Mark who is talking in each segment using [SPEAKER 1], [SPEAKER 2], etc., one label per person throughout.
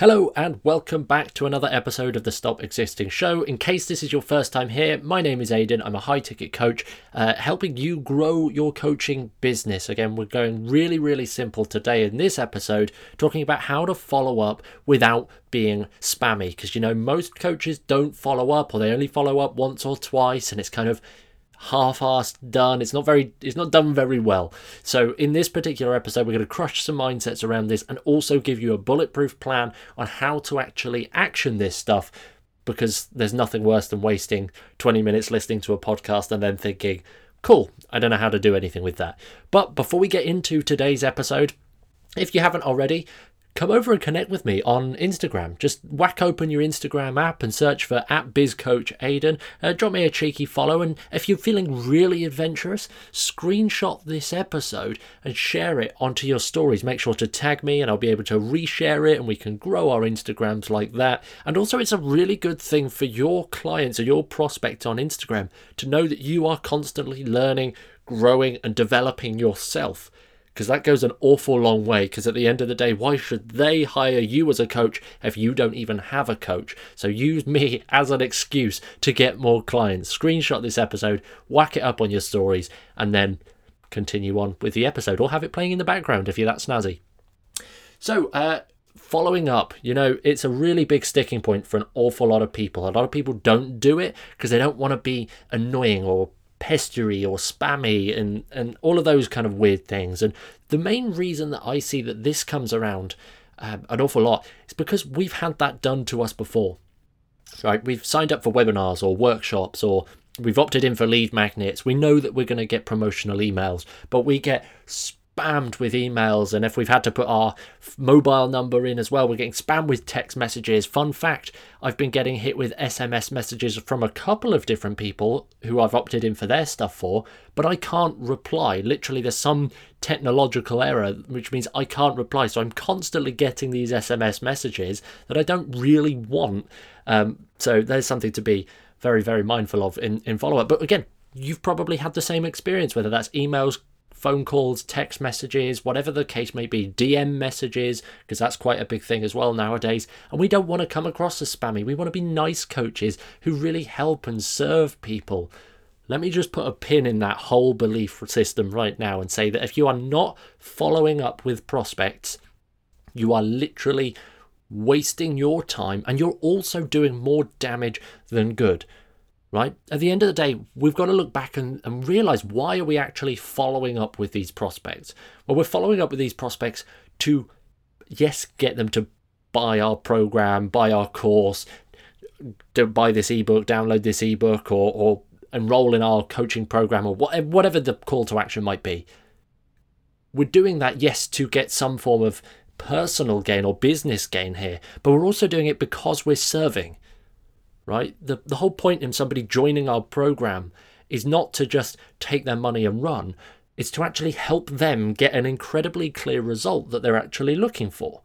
[SPEAKER 1] Hello and welcome back to another episode of the Stop Existing Show. In case this is your first time here, my name is Aidan. I'm a high ticket coach, uh, helping you grow your coaching business. Again, we're going really, really simple today in this episode, talking about how to follow up without being spammy. Because you know, most coaches don't follow up, or they only follow up once or twice, and it's kind of half-assed done. It's not very it's not done very well. So in this particular episode we're going to crush some mindsets around this and also give you a bulletproof plan on how to actually action this stuff because there's nothing worse than wasting 20 minutes listening to a podcast and then thinking, "Cool, I don't know how to do anything with that." But before we get into today's episode, if you haven't already, come over and connect with me on Instagram. Just whack open your Instagram app and search for at BizCoachAidan. Uh, drop me a cheeky follow, and if you're feeling really adventurous, screenshot this episode and share it onto your stories. Make sure to tag me, and I'll be able to reshare it, and we can grow our Instagrams like that. And also, it's a really good thing for your clients or your prospects on Instagram to know that you are constantly learning, growing, and developing yourself because that goes an awful long way. Because at the end of the day, why should they hire you as a coach if you don't even have a coach? So use me as an excuse to get more clients. Screenshot this episode, whack it up on your stories, and then continue on with the episode or have it playing in the background if you're that snazzy. So, uh, following up, you know, it's a really big sticking point for an awful lot of people. A lot of people don't do it because they don't want to be annoying or pestery or spammy and, and all of those kind of weird things. And the main reason that I see that this comes around um, an awful lot is because we've had that done to us before. Right, we've signed up for webinars or workshops or we've opted in for lead magnets. We know that we're going to get promotional emails, but we get spammed with emails. And if we've had to put our mobile number in as well, we're getting spammed with text messages. Fun fact I've been getting hit with SMS messages from a couple of different people who I've opted in for their stuff for, but I can't reply. Literally, there's some technological error, which means I can't reply. So I'm constantly getting these SMS messages that I don't really want. Um, so there's something to be very, very mindful of in, in follow up. But again, you've probably had the same experience, whether that's emails, phone calls, text messages, whatever the case may be, DM messages, because that's quite a big thing as well nowadays. And we don't want to come across as spammy. We want to be nice coaches who really help and serve people. Let me just put a pin in that whole belief system right now and say that if you are not following up with prospects, you are literally wasting your time and you're also doing more damage than good right? At the end of the day, we've got to look back and, and realize why are we actually following up with these prospects? Well, we're following up with these prospects to, yes, get them to buy our program, buy our course, to buy this ebook, download this ebook, or, or enroll in our coaching program, or whatever, whatever the call to action might be. We're doing that, yes, to get some form of personal gain or business gain here, but we're also doing it because we're serving right? The, the whole point in somebody joining our program is not to just take their money and run, it's to actually help them get an incredibly clear result that they're actually looking for.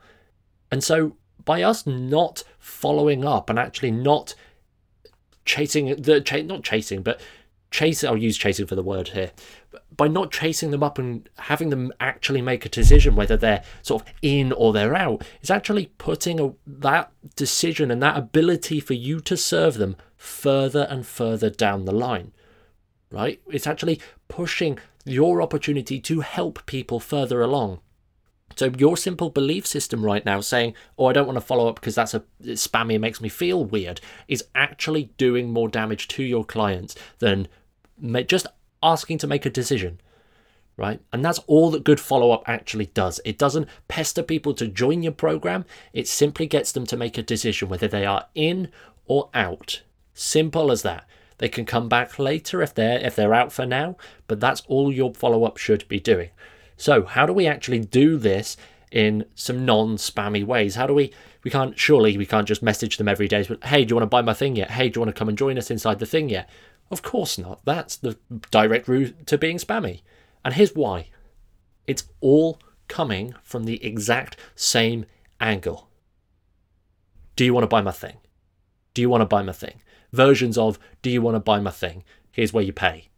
[SPEAKER 1] And so, by us not following up and actually not chasing the not chasing, but chasing, I'll use chasing for the word here, by not chasing them up and having them actually make a decision whether they're sort of in or they're out, is actually putting a, that decision and that ability for you to serve them further and further down the line. Right? It's actually pushing your opportunity to help people further along. So your simple belief system right now saying, "Oh, I don't want to follow up because that's a it's spammy and makes me feel weird," is actually doing more damage to your clients than just asking to make a decision, right? And that's all that good follow up actually does. It doesn't pester people to join your program, it simply gets them to make a decision whether they are in or out. Simple as that. They can come back later if they're if they're out for now, but that's all your follow up should be doing. So, how do we actually do this in some non-spammy ways? How do we we can't surely we can't just message them every day hey, do you want to buy my thing yet? Hey, do you want to come and join us inside the thing yet? Of course not. That's the direct route to being spammy. And here's why it's all coming from the exact same angle. Do you want to buy my thing? Do you want to buy my thing? Versions of, do you want to buy my thing? Here's where you pay.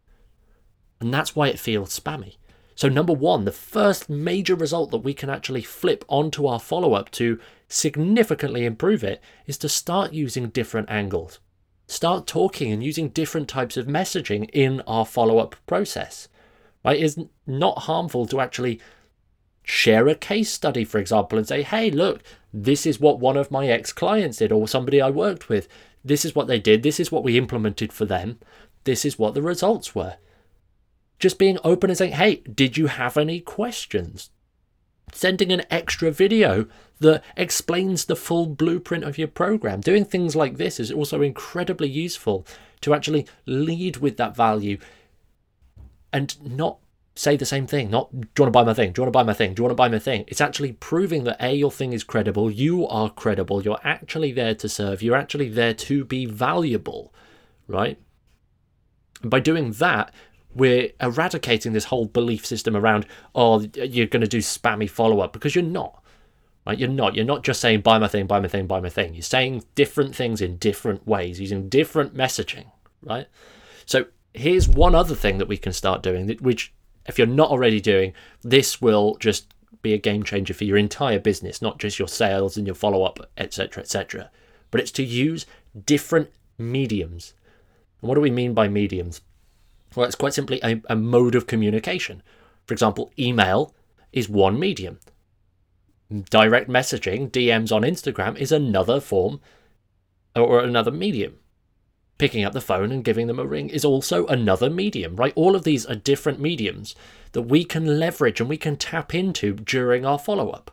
[SPEAKER 1] And that's why it feels spammy. So, number one, the first major result that we can actually flip onto our follow up to significantly improve it is to start using different angles. Start talking and using different types of messaging in our follow up process. Right? It's not harmful to actually share a case study, for example, and say, hey, look, this is what one of my ex clients did or somebody I worked with. This is what they did. This is what we implemented for them. This is what the results were just being open and saying, hey, did you have any questions? Sending an extra video that explains the full blueprint of your program. Doing things like this is also incredibly useful to actually lead with that value and not say the same thing. Not, do you want to buy my thing? Do you want to buy my thing? Do you want to buy my thing? It's actually proving that A, your thing is credible, you are credible, you're actually there to serve, you're actually there to be valuable, right? By doing that, we're eradicating this whole belief system around, oh, you're going to do spammy follow up because you're not. Right? You're not. You're not just saying buy my thing, buy my thing, buy my thing. You're saying different things in different ways, using different messaging. Right. So here's one other thing that we can start doing, which if you're not already doing, this will just be a game changer for your entire business, not just your sales and your follow up, etc., etc. But it's to use different mediums. And what do we mean by mediums? Well, it's quite simply a, a mode of communication. For example, email is one medium. Direct messaging, DMs on Instagram, is another form or another medium. Picking up the phone and giving them a ring is also another medium, right? All of these are different mediums that we can leverage and we can tap into during our follow up,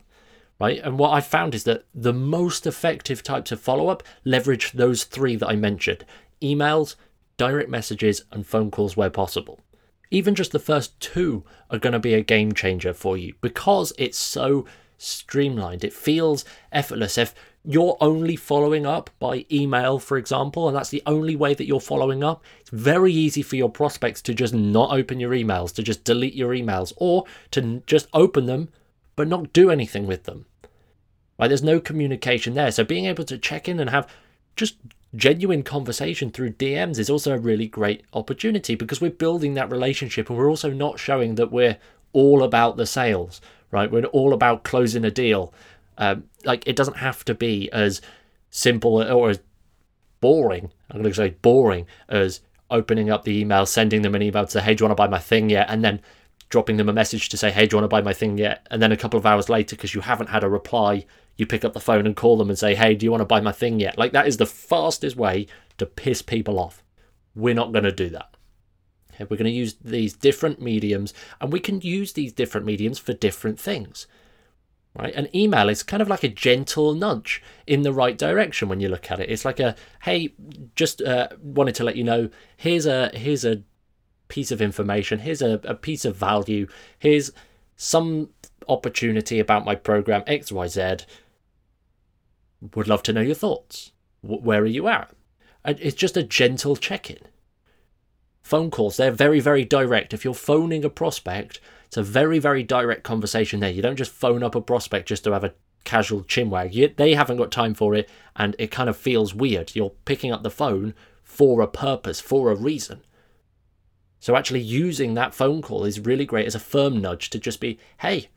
[SPEAKER 1] right? And what I've found is that the most effective types of follow up leverage those three that I mentioned emails, direct messages, and phone calls where possible. Even just the first two are going to be a game changer for you because it's so streamlined. It feels effortless. If you're only following up by email, for example, and that's the only way that you're following up, it's very easy for your prospects to just not open your emails, to just delete your emails, or to just open them but not do anything with them. Right? There's no communication there. So being able to check in and have just genuine conversation through DMs is also a really great opportunity because we're building that relationship and we're also not showing that we're all about the sales, right? We're all about closing a deal. Um, like it doesn't have to be as simple or as boring. I'm going to say boring as opening up the email, sending them an email to say, "Hey, do you want to buy my thing yet?" and then dropping them a message to say, "Hey, do you want to buy my thing yet?" and then a couple of hours later, because you haven't had a reply, you pick up the phone and call them and say, hey, do you want to buy my thing yet? Like, that is the fastest way to piss people off. We're not going to do that. Okay, we're going to use these different mediums, and we can use these different mediums for different things. Right? An email is kind of like a gentle nudge in the right direction when you look at it. It's like a, hey, just uh, wanted to let you know, here's a here's a piece of information, here's a, a piece of value, here's some opportunity about my program XYZ would love to know your thoughts. Where are you at? It's just a gentle check in. Phone calls, they're very, very direct. If you're phoning a prospect, it's a very, very direct conversation there. You don't just phone up a prospect just to have a casual chinwag. You, they haven't got time for it, and it kind of feels weird. You're picking up the phone for a purpose, for a reason. So actually using that phone call is really great as a firm nudge to just be, hey,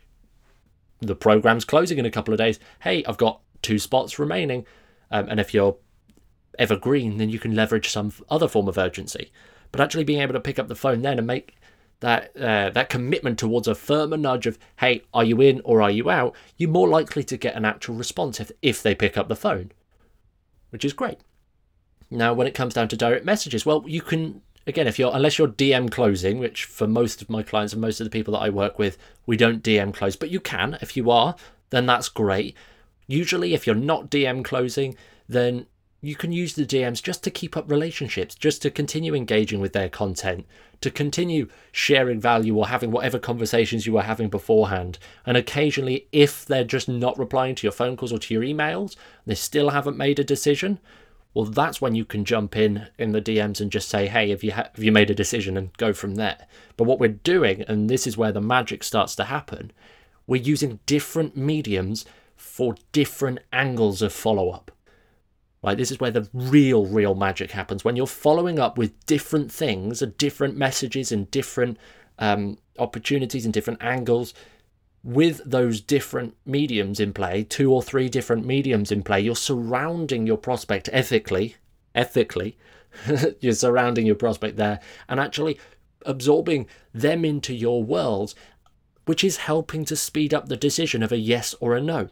[SPEAKER 1] the program's closing in a couple of days. Hey, I've got two spots remaining. Um, and if you're evergreen, then you can leverage some other form of urgency. But actually being able to pick up the phone then and make that uh, that commitment towards a firmer nudge of hey are you in or are you out you're more likely to get an actual response if, if they pick up the phone which is great now when it comes down to direct messages well you can again if you're unless you're dm closing which for most of my clients and most of the people that i work with we don't dm close but you can if you are then that's great Usually, if you're not DM closing, then you can use the DMs just to keep up relationships, just to continue engaging with their content, to continue sharing value or having whatever conversations you were having beforehand. And occasionally, if they're just not replying to your phone calls or to your emails, they still haven't made a decision, well, that's when you can jump in in the DMs and just say, "Hey, have you ha- have you made a decision?" and go from there. But what we're doing, and this is where the magic starts to happen, we're using different mediums for different angles of follow up. Right, this is where the real, real magic happens when you're following up with different things and different messages and different um, opportunities and different angles with those different mediums in play, two or three different mediums in play, you're surrounding your prospect ethically, ethically, you're surrounding your prospect there and actually absorbing them into your world, which is helping to speed up the decision of a yes or a no.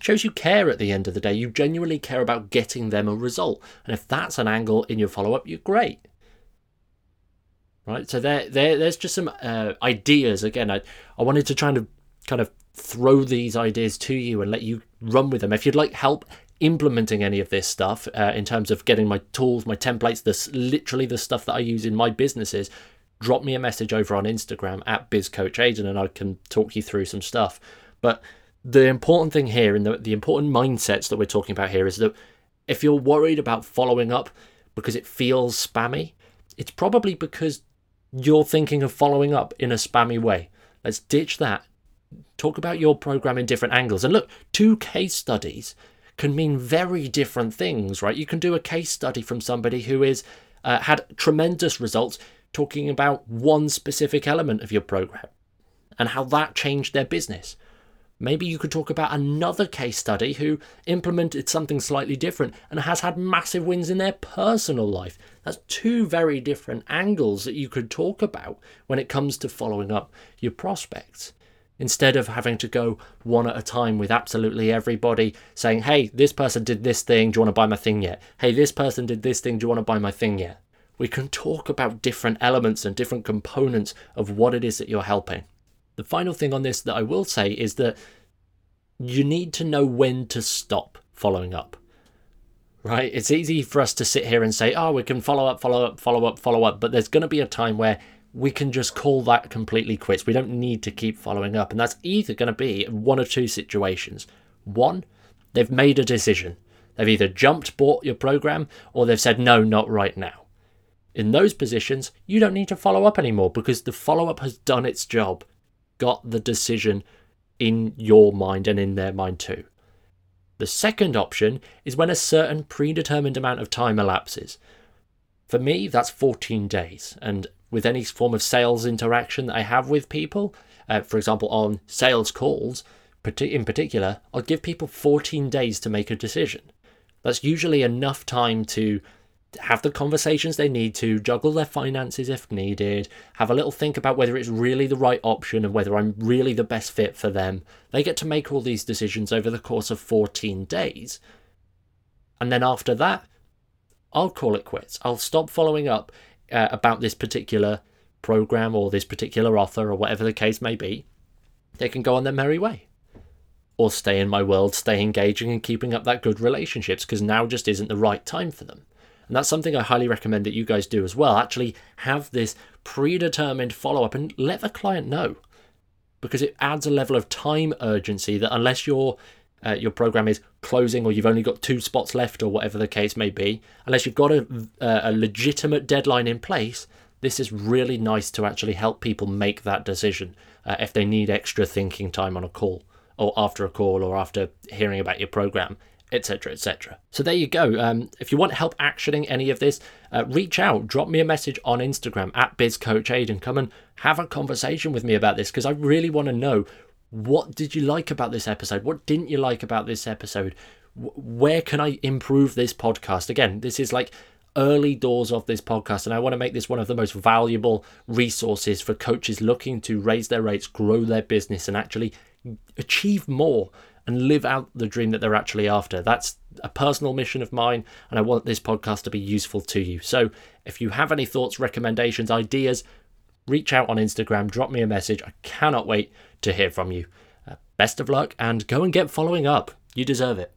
[SPEAKER 1] Shows you care at the end of the day. You genuinely care about getting them a result. And if that's an angle in your follow up, you're great. Right, so there, there, there's just some uh, ideas. Again, I, I wanted to try and kind of throw these ideas to you and let you run with them. If you'd like help implementing any of this stuff uh, in terms of getting my tools, my templates, this literally the stuff that I use in my businesses, drop me a message over on Instagram at BizCoachAidan and I can talk you through some stuff. But the important thing here and the, the important mindsets that we're talking about here is that if you're worried about following up because it feels spammy, it's probably because you're thinking of following up in a spammy way. Let's ditch that. Talk about your program in different angles. And look, two case studies can mean very different things, right? You can do a case study from somebody who is uh, had tremendous results talking about one specific element of your program and how that changed their business. Maybe you could talk about another case study who implemented something slightly different and has had massive wins in their personal life. That's two very different angles that you could talk about when it comes to following up your prospects instead of having to go one at a time with absolutely everybody saying, hey, this person did this thing, do you want to buy my thing yet? Hey, this person did this thing, do you want to buy my thing yet? We can talk about different elements and different components of what it is that you're helping. The final thing on this that I will say is that you need to know when to stop following up. Right? It's easy for us to sit here and say, oh, we can follow up, follow up, follow up, follow up, but there's going to be a time where we can just call that completely quits. We don't need to keep following up. And that's either going to be one or two situations. One, they've made a decision. They've either jumped, bought your program, or they've said, no, not right now. In those positions, you don't need to follow up anymore because the follow up has done its job, got the decision in your mind and in their mind too. The second option is when a certain predetermined amount of time elapses. For me, that's 14 days, and with any form of sales interaction that I have with people, uh, for example, on sales calls in particular, I'll give people 14 days to make a decision. That's usually enough time to have the conversations they need to, juggle their finances if needed, have a little think about whether it's really the right option and whether I'm really the best fit for them. They get to make all these decisions over the course of 14 days. And then after that, I'll call it quits. I'll stop following up uh, about this particular program or this particular author or whatever the case may be, they can go on their merry way. Or stay in my world, stay engaging and keeping up that good relationships because now just isn't the right time for them. And that's something I highly recommend that you guys do as well. Actually, have this predetermined follow up and let the client know because it adds a level of time urgency that unless you're uh, your program is closing or you've only got two spots left or whatever the case may be, unless you've got a, a legitimate deadline in place, this is really nice to actually help people make that decision uh, if they need extra thinking time on a call or after a call or after hearing about your program etc etc so there you go um, if you want help actioning any of this uh, reach out drop me a message on instagram at bizcoachaid and come and have a conversation with me about this because i really want to know what did you like about this episode? What didn't you like about this episode? Where can I improve this podcast? Again, this is like early doors of this podcast, and I want to make this one of the most valuable resources for coaches looking to raise their rates, grow their business, and actually achieve more and live out the dream that they're actually after. That's a personal mission of mine, and I want this podcast to be useful to you. So, if you have any thoughts, recommendations, ideas, reach out on Instagram, drop me a message. I cannot wait to hear from you. Uh, best of luck and go and get following up. You deserve it.